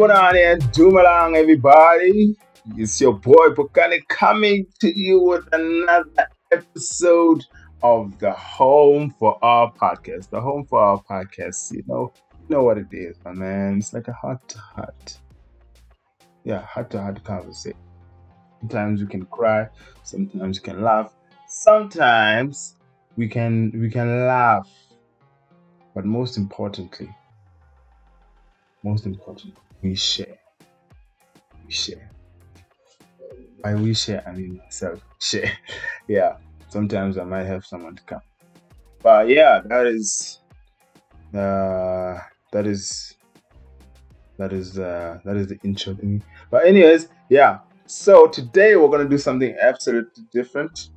Sanibonani and Dumelang, everybody. It's your boy Bukani coming to you with another episode of the Home for Our podcast. The Home for Our podcast, you know, you know what it is, my man. It's like a heart to heart. Yeah, heart to heart conversation. Sometimes we can cry, sometimes we can laugh, sometimes we can we can laugh. But most importantly, most important, we share. We share. By we share, I mean myself share. yeah. Sometimes I might have someone to come. But yeah, that is uh that is that is uh that is the intro thing. But anyways, yeah. So today we're gonna do something absolutely different.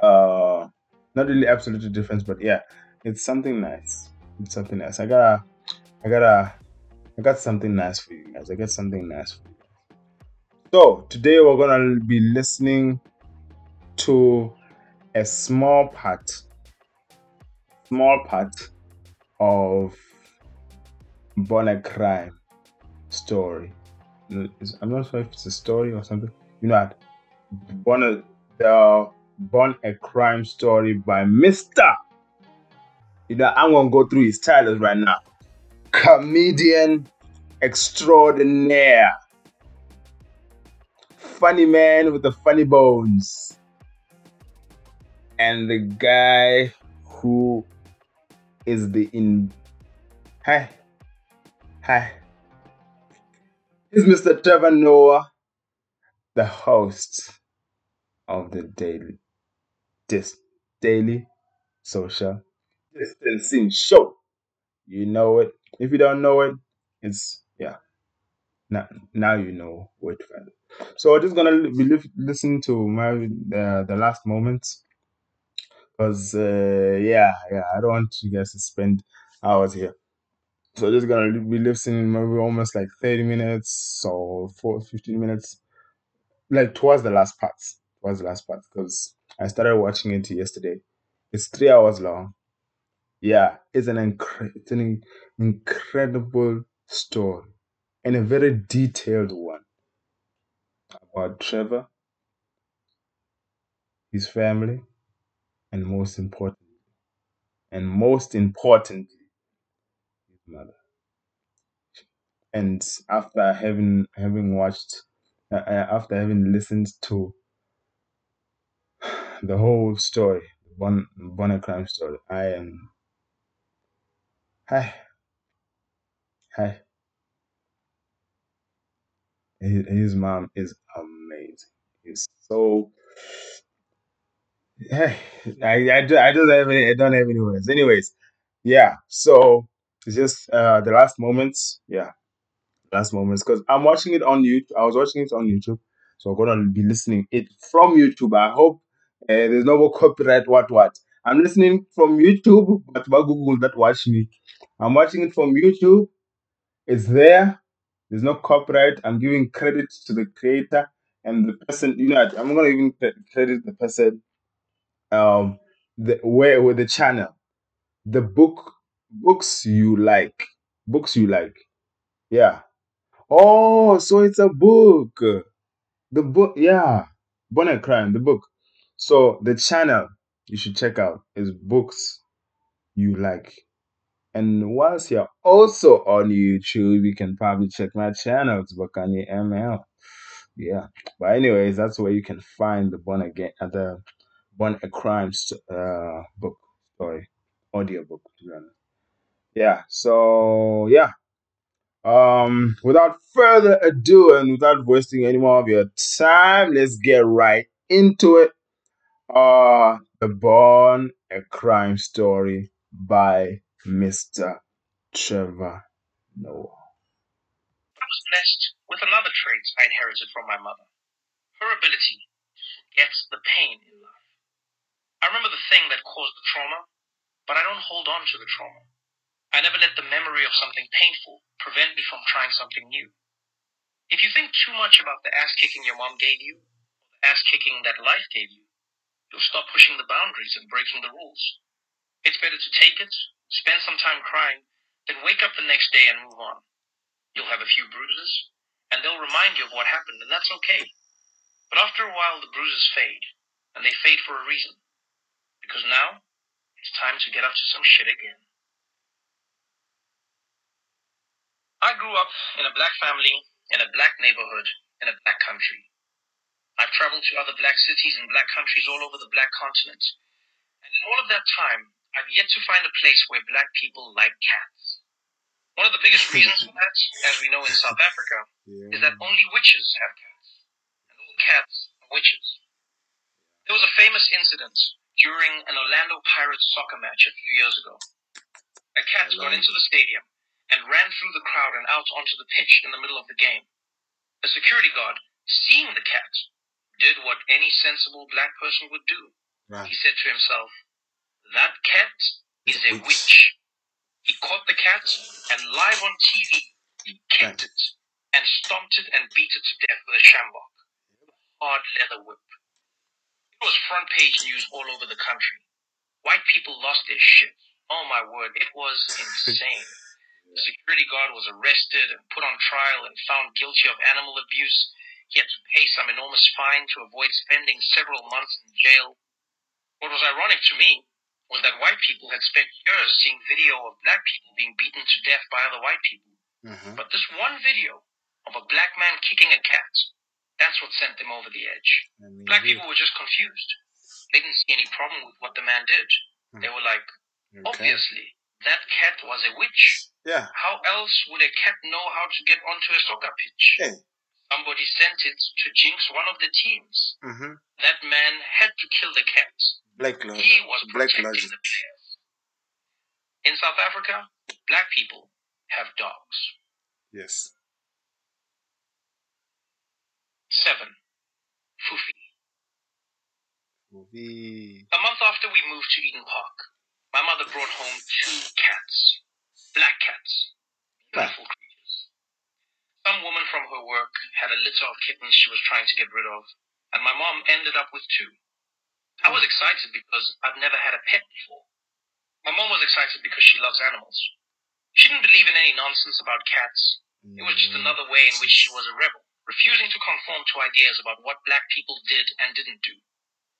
Uh not really absolutely different, but yeah, it's something nice. It's something nice. I gotta I gotta I got something nice for you guys. I got something nice for you. So today we're gonna be listening to a small part, small part of Born a Crime story. I'm not sure if it's a story or something. You know what? Born a the Born a Crime story by Mister. You know, I'm gonna go through his titles right now comedian extraordinaire, funny man with the funny bones, and the guy who is the in. Hi, hi. Is Mr. Trevor Noah, the host of the daily, this daily social distancing show. You know it. If you don't know it, it's yeah. Now, now you know where to find it. So I'm just gonna be li- listening to my uh, the last moments because uh, yeah, yeah, I don't want you guys to spend hours here. So just gonna be listening maybe almost like 30 minutes or 4, 15 minutes, like towards the last part, towards the last part, because I started watching it yesterday. It's three hours long. Yeah, it's an incre- it's an in- incredible story and a very detailed one about Trevor, his family, and most importantly, and most importantly, his mother. And after having having watched, uh, uh, after having listened to the whole story, Bon Born a Crime story, I am. Hi, hi. His, mom is amazing. He's so. Hey, I, I, ju- I don't have any, I don't have any words. Anyways, yeah. So it's just uh the last moments. Yeah, last moments because I'm watching it on YouTube. I was watching it on YouTube, so I'm gonna be listening it from YouTube. I hope uh, there's no more copyright. What what? I'm listening from YouTube, but by Google that watch me. I'm watching it from YouTube. It's there. There's no copyright. I'm giving credit to the creator and the person. You know, I'm gonna even cre- credit the person. Um, the where with the channel, the book, books you like, books you like. Yeah. Oh, so it's a book. The book, yeah. Born a Crime, the book. So the channel you should check out is books you like. And whilst you're also on YouTube, you can probably check my channel. It's Bakani ML. Yeah. But anyways, that's where you can find the Born Again, uh, the Born a Crime uh, book Sorry. audio book. To be honest. Yeah. So yeah. Um, without further ado and without wasting any more of your time, let's get right into it. Uh, the Born a Crime story by Mr. Trevor Noah. I was blessed with another trait I inherited from my mother her ability to forget the pain in life. I remember the thing that caused the trauma, but I don't hold on to the trauma. I never let the memory of something painful prevent me from trying something new. If you think too much about the ass kicking your mom gave you, or the ass kicking that life gave you, you'll stop pushing the boundaries and breaking the rules. It's better to take it, spend some time crying, then wake up the next day and move on. You'll have a few bruises, and they'll remind you of what happened, and that's okay. But after a while, the bruises fade, and they fade for a reason. Because now, it's time to get up to some shit again. I grew up in a black family, in a black neighborhood, in a black country. I've traveled to other black cities and black countries all over the black continent. And in all of that time, I've yet to find a place where black people like cats. One of the biggest reasons for that, as we know in South Africa, Yeah. is that only witches have cats. And all cats are witches. There was a famous incident during an Orlando Pirates soccer match a few years ago. A cat got into the stadium and ran through the crowd and out onto the pitch in the middle of the game. A security guard, seeing the cat, did what any sensible black person would do. Right. He said to himself, That cat is a a witch." witch. He caught the cat and live on TV, he kicked it and stomped it and beat it to death with a sjambok. Hard leather whip. It was front page news all over the country. White people lost their shit. Oh my word, it was insane. The security guard was arrested and put on trial and found guilty of animal abuse. He had to pay some enormous fine to avoid spending several months in jail. What was ironic to me was that white people had spent years seeing video of black people being beaten to death by other white people. Uh-huh. But this one video of a black man kicking a cat, that's what sent them over the edge. I mean, Black people were just confused. They didn't see any problem with what the man did. They were like, Okay. obviously, that cat was a witch. Yeah. How else would a cat know how to get onto a soccer pitch? Hey. Somebody sent it to jinx one of the teams. Mm-hmm. That man had to kill the cat. Black logic. He was Black protecting the players. In South Africa, black people have dogs. Yes. Seven. Fufi. Movie. A month after we moved to Eden Park, my mother brought home two cats. Black cats. Beautiful creatures. Some woman from her work had litter of kittens she was trying to get rid of, and my mom ended up with two. I was excited because I'd never had a pet before. My mom was excited because she loves animals. She didn't believe in any nonsense about cats. It was just another way in which she was a rebel, refusing to conform to ideas about what black people did and didn't do.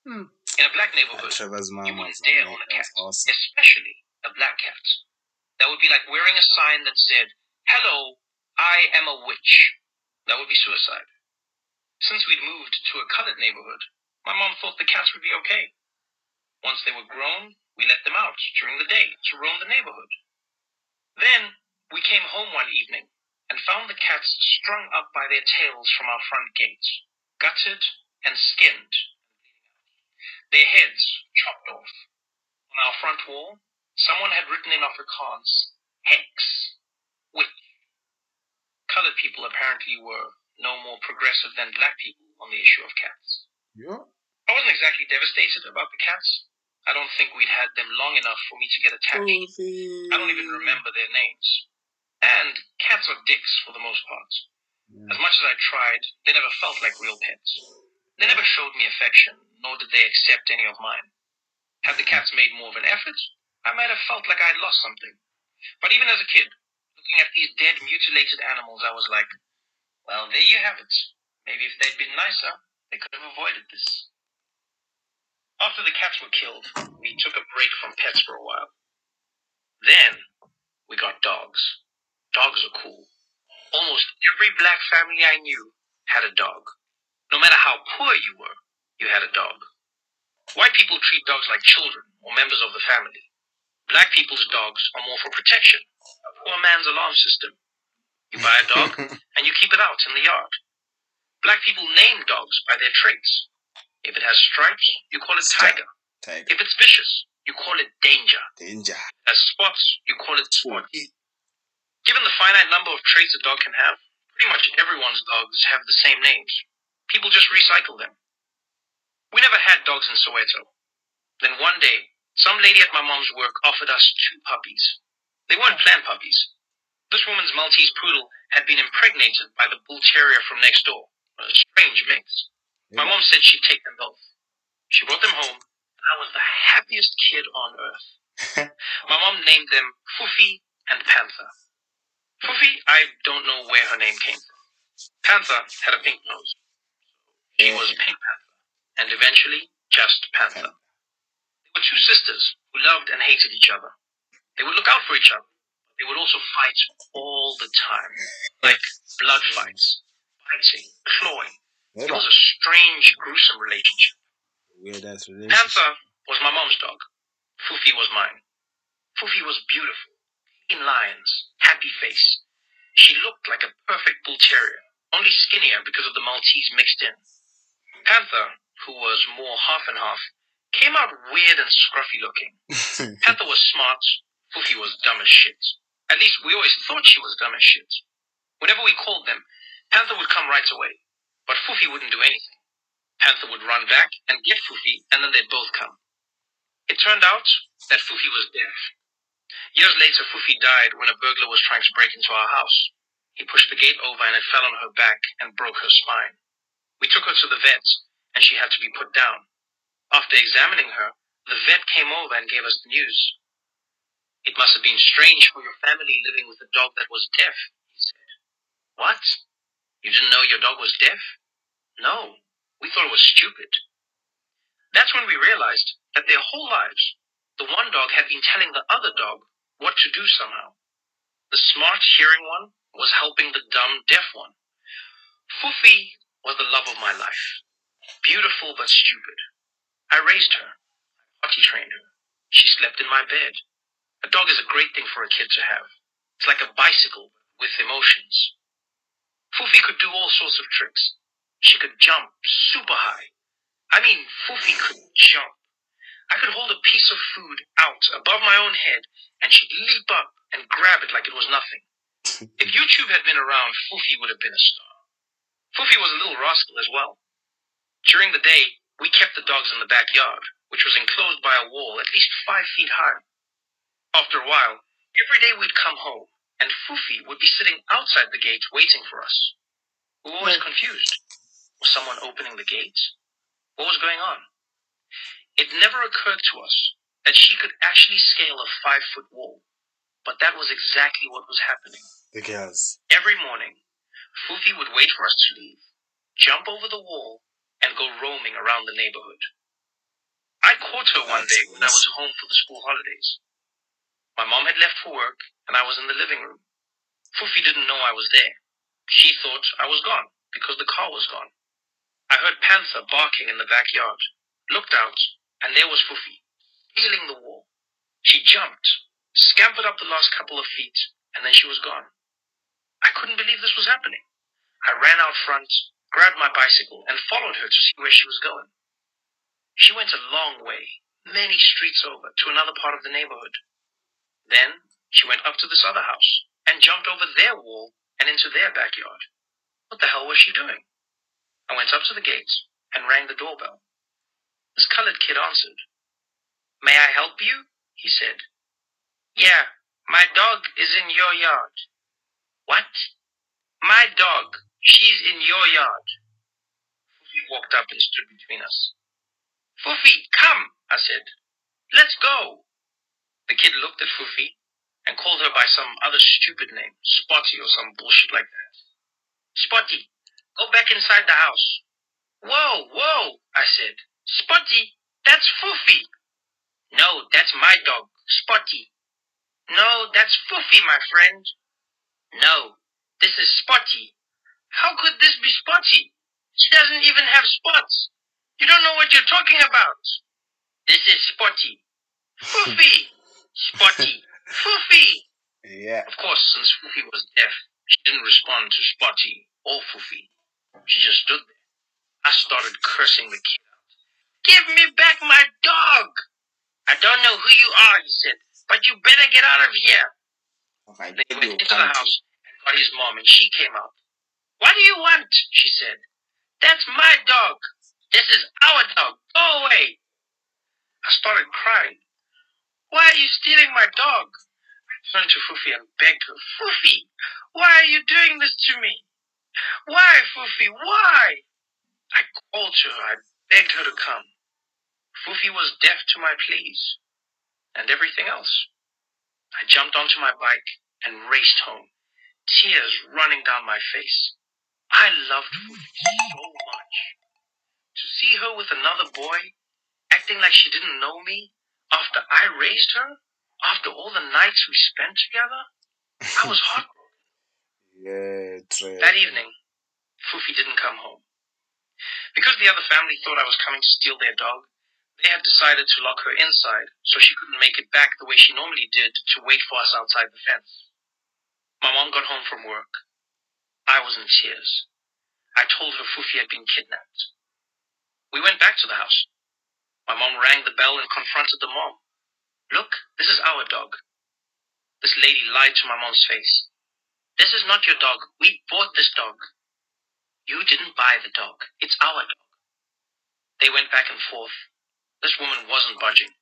Hmm. In a black neighborhood, you wouldn't dare own a cat, awesome. especially a black cat. That would be like wearing a sign that said, Hello, I am a witch. That would be suicide. Since we'd moved to a colored neighborhood, my mom thought the cats would be okay. Once they were grown, we let them out during the day to roam the neighborhood. Then we came home one evening and found the cats strung up by their tails from our front gate, gutted and skinned, their heads chopped off. On our front wall, someone had written in Afrikaans, Hex, witch. Colored people apparently were no more progressive than black people on the issue of cats. Yeah. I wasn't exactly devastated about the cats. I don't think we'd had them long enough for me to get attached. Oh, I don't even remember their names. And cats are dicks for the most part. As much as I tried, they never felt like real pets. They never showed me affection, nor did they accept any of mine. Had the cats made more of an effort, I might have felt like I had lost something. But even as a kid, looking at these dead, mutilated animals, I was like, well, there you have it. Maybe if they'd been nicer, they could have avoided this. After the cats were killed, we took a break from pets for a while. Then, we got dogs. Dogs are cool. Almost every black family I knew had a dog. No matter how poor you were, you had a dog. White people treat dogs like children or members of the family. Black people's dogs are more for protection, a poor man's alarm system. You buy a dog and you keep it out in the yard. Black people name dogs by their traits. If it has stripes, you call it tiger. Tiger. If it's vicious, you call it danger. Danger. Has spots, you call it sport. Given the finite number of traits a dog can have, pretty much everyone's dogs have the same names. People just recycle them. We never had dogs in Soweto. Then one day, some lady at my mom's work offered us two puppies. They weren't planned puppies. This woman's Maltese poodle had been impregnated by the bull terrier from next door. A strange mix. My mom said she'd take them both. She brought them home, and I was the happiest kid on earth. My mom named them Fufi and Panther. Fufi, I don't know where her name came from. Panther had a pink nose. She was Pink Panther, and eventually just Panther. They were two sisters who loved and hated each other. They would look out for each other. They would also fight all the time, like blood fights, biting, clawing. It was a strange, gruesome relationship. Weird ass relationship. Panther was my mom's dog. Fufi was mine. Fufi was beautiful, clean lines, happy face. She looked like a perfect bull terrier, only skinnier because of the Maltese mixed in. Panther, who was more half and half, came out weird and scruffy looking. Panther was smart, Fufi was dumb as shit. At least we always thought she was dumb as shit. Whenever we called them, Panther would come right away, but Fufi wouldn't do anything. Panther would run back and get Fufi, and then they'd both come. It turned out that Fufi was deaf. Years later, Fufi died when a burglar was trying to break into our house. He pushed the gate over and it fell on her back and broke her spine. We took her to the vet, and she had to be put down. After examining her, the vet came over and gave us the news. It must have been strange for your family living with a dog that was deaf, he said. What? You didn't know your dog was deaf? No, we thought it was stupid. That's when we realized that their whole lives, the one dog had been telling the other dog what to do somehow. The smart hearing one was helping the dumb deaf one. Fufi was the love of my life. Beautiful but stupid. I raised her. Potty trained her. She slept in my bed. A dog is a great thing for a kid to have. It's like a bicycle with emotions. Fufi could do all sorts of tricks. She could jump super high. I mean, Fufi could jump. I could hold a piece of food out above my own head and she'd leap up and grab it like it was nothing. if YouTube had been around, Fufi would have been a star. Fufi was a little rascal as well. During the day, we kept the dogs in the backyard, which was enclosed by a wall at least five feet high. After a while, every day we'd come home, and Fufi would be sitting outside the gate waiting for us. We were always hmm. confused. Was someone opening the gates? What was going on? It never occurred to us that she could actually scale a five foot wall, but that was exactly what was happening. Because Every morning, Fufi would wait for us to leave, jump over the wall, and go roaming around the neighborhood. I caught her one day when I was home for the school holidays. My mom had left for work, and I was in the living room. Fufi didn't know I was there. She thought I was gone because the car was gone. I heard Panther barking in the backyard, looked out, and there was Fufi, scaling the wall. She jumped, scampered up the last couple of feet, and then she was gone. I couldn't believe this was happening. I ran out front, grabbed my bicycle, and followed her to see where she was going. She went a long way, many streets over, to another part of the neighborhood. Then she went up to this other house and jumped over their wall and into their backyard. What the hell was she doing? I went up to the gate and rang the doorbell. This colored kid answered. May I help you? he said. Yeah, my dog is in your yard. What? My dog. She's in your yard. Fufi walked up and stood between us. Fufi, come, I said. Let's go. The kid looked at Fufi and called her by some other stupid name, Spotty or some bullshit like that. Spotty, go back inside the house. Whoa, whoa, I said. Spotty, that's Fufi. No, that's my dog, Spotty. No, that's Fufi, my friend. No, this is Spotty. How could this be Spotty? She doesn't even have spots. You don't know what you're talking about. This is Spotty. Fufi. Spotty. Fufi. yeah, Of course, since Fufi was deaf, she didn't respond to Spotty or Fufi. She just stood there. I started cursing the kid out. Give me back my dog! I don't know who you are, he said, but you better get out of here. okay, They went into the house and got his mom, and she came out. What do you want? She said. That's my dog. This is our dog. Go away. I started crying. Why are you stealing my dog? I turned to Fufi and begged her, Fufi, why are you doing this to me? Why, Fufi, why? I called to her. I begged her to come. Fufi was deaf to my pleas and everything else. I jumped onto my bike and raced home, tears running down my face. I loved Fufi so much. To see her with another boy, acting like she didn't know me, after I raised her, after all the nights we spent together, I was heartbroken. yeah, Trey. That evening, Fufi didn't come home. Because the other family thought I was coming to steal their dog, they had decided to lock her inside so she couldn't make it back the way she normally did to wait for us outside the fence. My mom got home from work. I was in tears. I told her Fufi had been kidnapped. We went back to the house. My mom rang the bell and confronted the mom. Look, this is our dog. This lady lied to my mom's face. This is not your dog. We bought this dog. You didn't buy the dog. It's our dog. They went back and forth. This woman wasn't budging.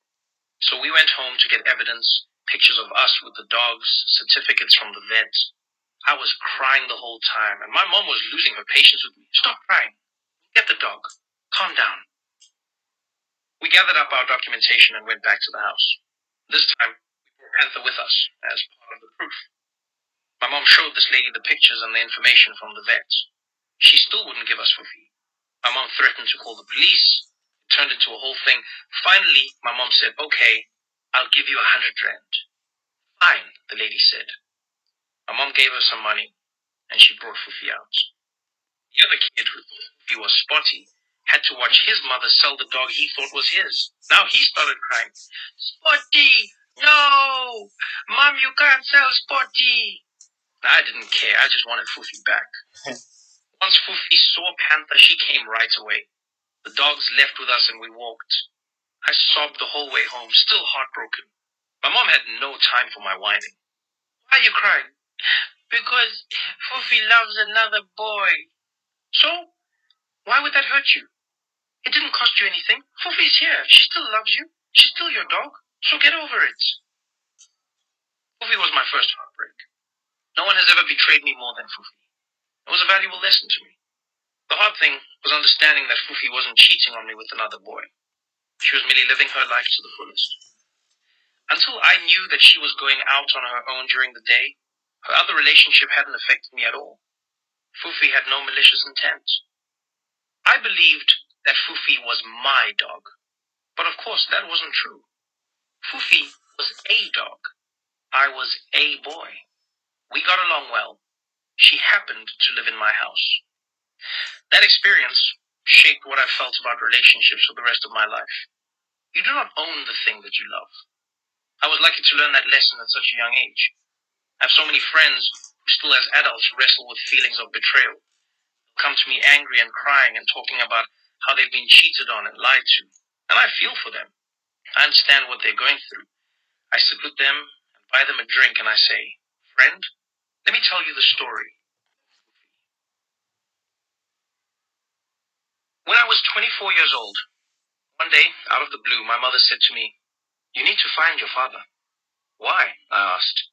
So we went home to get evidence, pictures of us with the dogs, certificates from the vet. I was crying the whole time, and my mom was losing her patience with me. Stop crying. Get the dog. Calm down. We gathered up our documentation and went back to the house. This time, we brought Panther with us as part of the proof. My mom showed this lady the pictures and the information from the vet. She still wouldn't give us Fufi. My mom threatened to call the police. It turned into a whole thing. Finally, my mom said, okay, I'll give you a hundred rand. Fine, the lady said. My mom gave her some money, and she brought Fufi out. The other kid who thought Fufi was spotty had to watch his mother sell the dog he thought was his. Now he started crying. Spotty! No! Mom, you can't sell Spotty! I didn't care. I just wanted Fufi back. Once Fufi saw Panther, she came right away. The dogs left with us and we walked. I sobbed the whole way home, still heartbroken. My mom had no time for my whining. Why are you crying? Because Fufi loves another boy. So? Why would that hurt you? It didn't cost you anything. Fufi's here. She still loves you. She's still your dog. So get over it. Fufi was my first heartbreak. No one has ever betrayed me more than Fufi. It was a valuable lesson to me. The hard thing was understanding that Fufi wasn't cheating on me with another boy. She was merely living her life to the fullest. Until I knew that she was going out on her own during the day, her other relationship hadn't affected me at all. Fufi had no malicious intent. I believed that Fufi was my dog, but of course that wasn't true. Fufi was a dog. I was a boy. We got along well. She happened to live in my house. That experience shaped what I felt about relationships for the rest of my life. You do not own the thing that you love. I was lucky to learn that lesson at such a young age. I have so many friends who still as adults wrestle with feelings of betrayal. Come to me angry and crying and talking about how they've been cheated on and lied to. And I feel for them. I understand what they're going through. I with them and buy them a drink and I say, Friend, let me tell you the story. When I was 24 years old, one day, out of the blue, my mother said to me, You need to find your father. Why? I asked.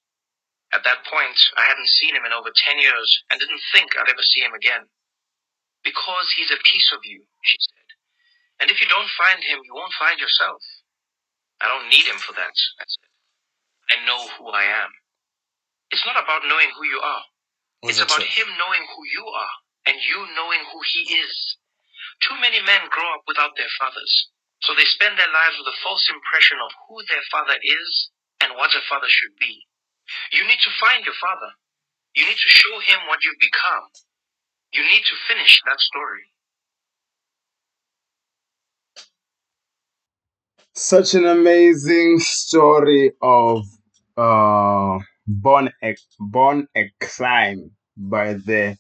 At that point, I hadn't seen him in over 10 years and didn't think I'd ever see him again. Because he's a piece of you, she said. And if you don't find him, you won't find yourself. I don't need him for that, I said. I know who I am. It's not about knowing who you are. It's about so? him knowing who you are and you knowing who he is. Too many men grow up without their fathers, so they spend their lives with a false impression of who their father is and what a father should be. You need to find your father. You need to show him what you've become. You need to finish that story. Such an amazing story of uh, born a born a climb by the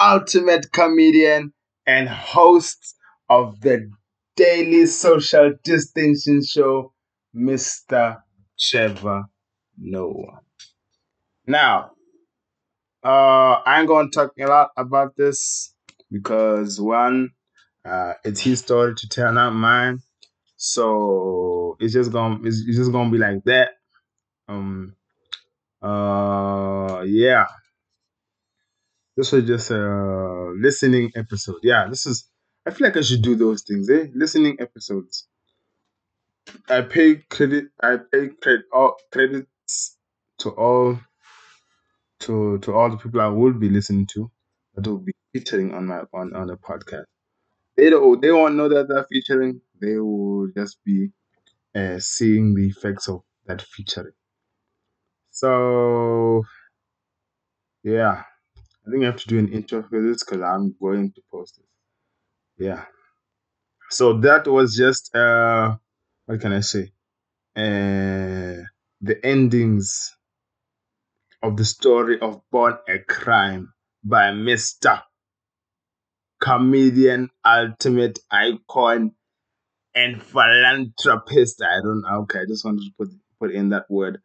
ultimate comedian and host of the daily social distancing show, Mr. Trevor Noah. Now, uh, I ain't gonna talk a lot about this because one, uh, it's his story to tell, not mine. So it's just gonna it's, it's just gonna be like that. Um, uh, yeah. This was just a listening episode. Yeah, this is. I feel like I should do those things, eh? Listening episodes. I pay credit. I pay credit all credits to all to to all the people I will be listening to that will be featuring on my on on the podcast. They don't they won't know that they're featuring. They will just be uh, seeing the effects of that featuring. So yeah, I think I have to do an intro for this because I'm going to post it. Yeah. So that was just uh, what can I say? Uh, the endings of the story of Born a Crime by Mr. Comedian, ultimate icon, and philanthropist. I don't know. Okay, I just wanted to put put in that word.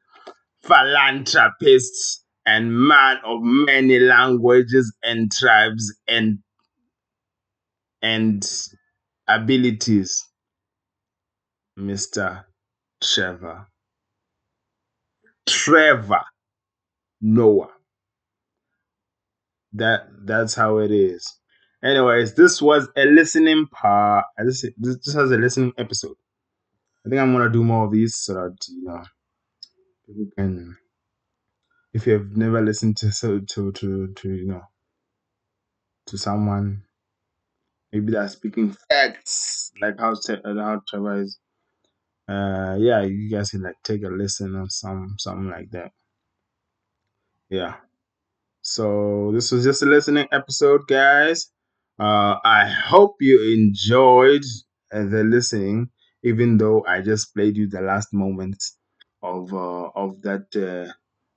Philanthropist and man of many languages and tribes and and abilities. Mr. Trevor. Trevor Noah. That that's how it is. Anyways, this was a listening part. This this has a listening episode. I think I'm gonna do more of these so that you know people can. If you have never listened to so to to to you know to someone, maybe they're speaking facts like how how Trevor is. Uh, yeah, you guys can like take a listen or some something like that. Yeah. So this was just a listening episode, guys. Uh, I hope you enjoyed the listening, even though I just played you the last moments of uh, of that uh,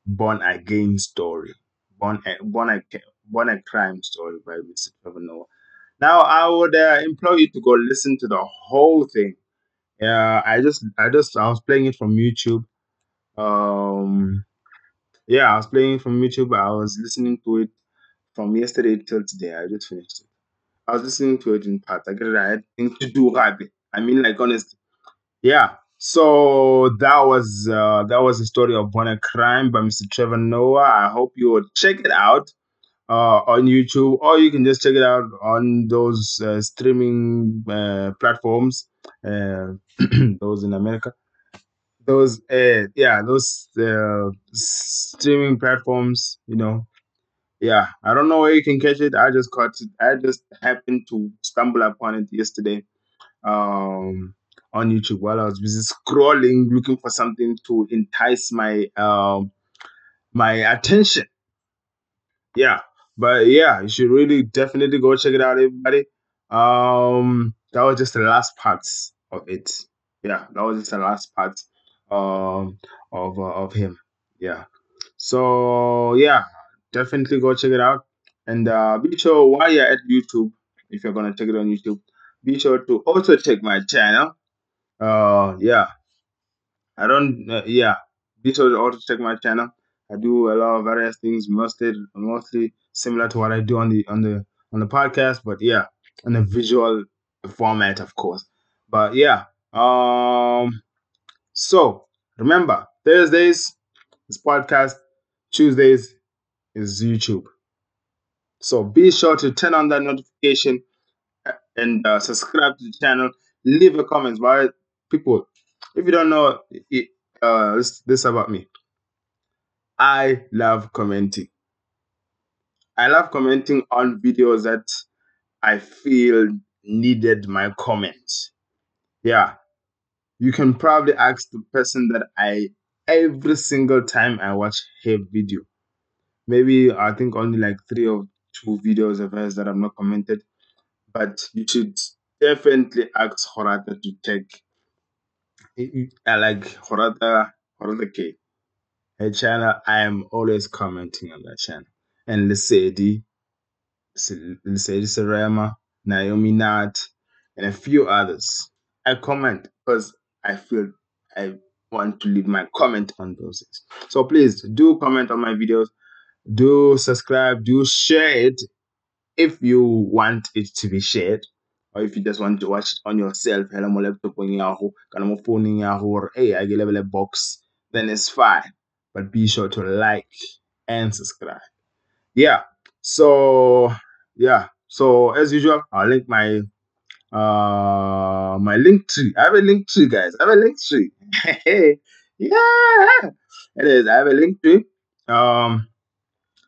Born Again story, Born a, Born a, Born a Crime story by Mr. Trevor Noah. Now I would uh, implore you to go listen to the whole thing. Yeah, I just I just I was playing it from YouTube. Um, yeah, I was playing from YouTube. I was listening to it from yesterday till today. I just finished it. I was listening to it in part. I get it. I had things to do, Rabi. I mean, like honestly, yeah. So that was uh, that was the story of Born a Crime by Mr. Trevor Noah. I hope you will check it out uh, on YouTube, or you can just check it out on those uh, streaming uh, platforms, uh, those in America. Those, uh, yeah, those uh, streaming platforms. You know, yeah, I don't know where you can catch it. I just caught it. I just happened to stumble upon it yesterday um, on YouTube while I was busy scrolling, looking for something to entice my um, my attention. Yeah, but yeah, you should really definitely go check it out, everybody. Um, that was just the last part of it. Yeah, that was just the last part um of uh, of him. Yeah. So yeah, definitely go check it out. And uh, be sure while you're at YouTube, if you're gonna check it on YouTube, be sure to also check my channel. Uh, yeah, I don't. Uh, yeah, be sure to also check my channel. I do a lot of various things, mostly mostly similar to what I do on the on the on the podcast, but yeah, in a visual format, of course. But yeah, um, so remember Thursdays is podcast, Tuesdays is YouTube. So be sure to turn on that notification and uh, subscribe to the channel. Leave a comment, but people, if you don't know it, uh, this, this about me, I love commenting. I love commenting on videos that I feel needed my comment. Yeah, you can probably ask the person that I every single time I watch her video. Maybe I think only like three or two videos of hers that I've not commented, but you should definitely ask Horata to take. I like Horata Horata K. Her channel, I am always commenting on that channel. And Lesedi, Lesedi Serema, Naomi Nat, and a few others. I comment because I feel I want to leave my comment on those. Things. So please do comment on my videos, do subscribe, do share it if you want it to be shared. Or if you just want to watch it on yourself, hello mo laptop yaho, kana mo phone yaho, or hey, I get level a box, then it's fine. But be sure to like and subscribe. Yeah. So yeah. So as usual, I'll link my uh my link tree. I have a link tree, guys. I have a link tree. yeah, it is. I have a link tree. Um,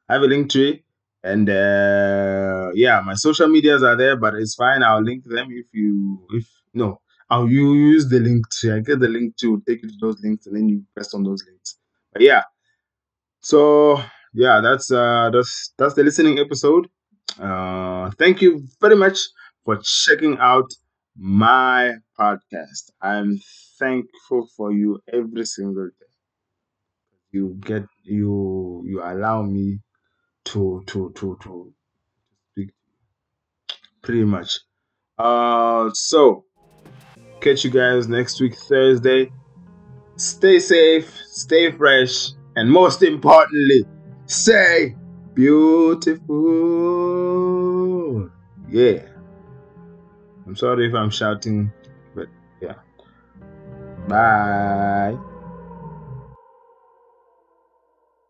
I have a link tree, and uh, yeah, my social medias are there, but it's fine. I'll link them if you if no, I'll you use the link tree. I get the link to take you to those links, and then you press on those links. But yeah, so yeah, that's uh that's that's the listening episode. Uh, thank you very much for checking out my podcast. I'm thankful for you every single day. You get you you allow me to to to to speak pretty much. Uh, so catch you guys next week Thursday. Stay safe, stay fresh, and most importantly, stay beautiful. Yeah. I'm sorry if I'm shouting, but yeah. Bye.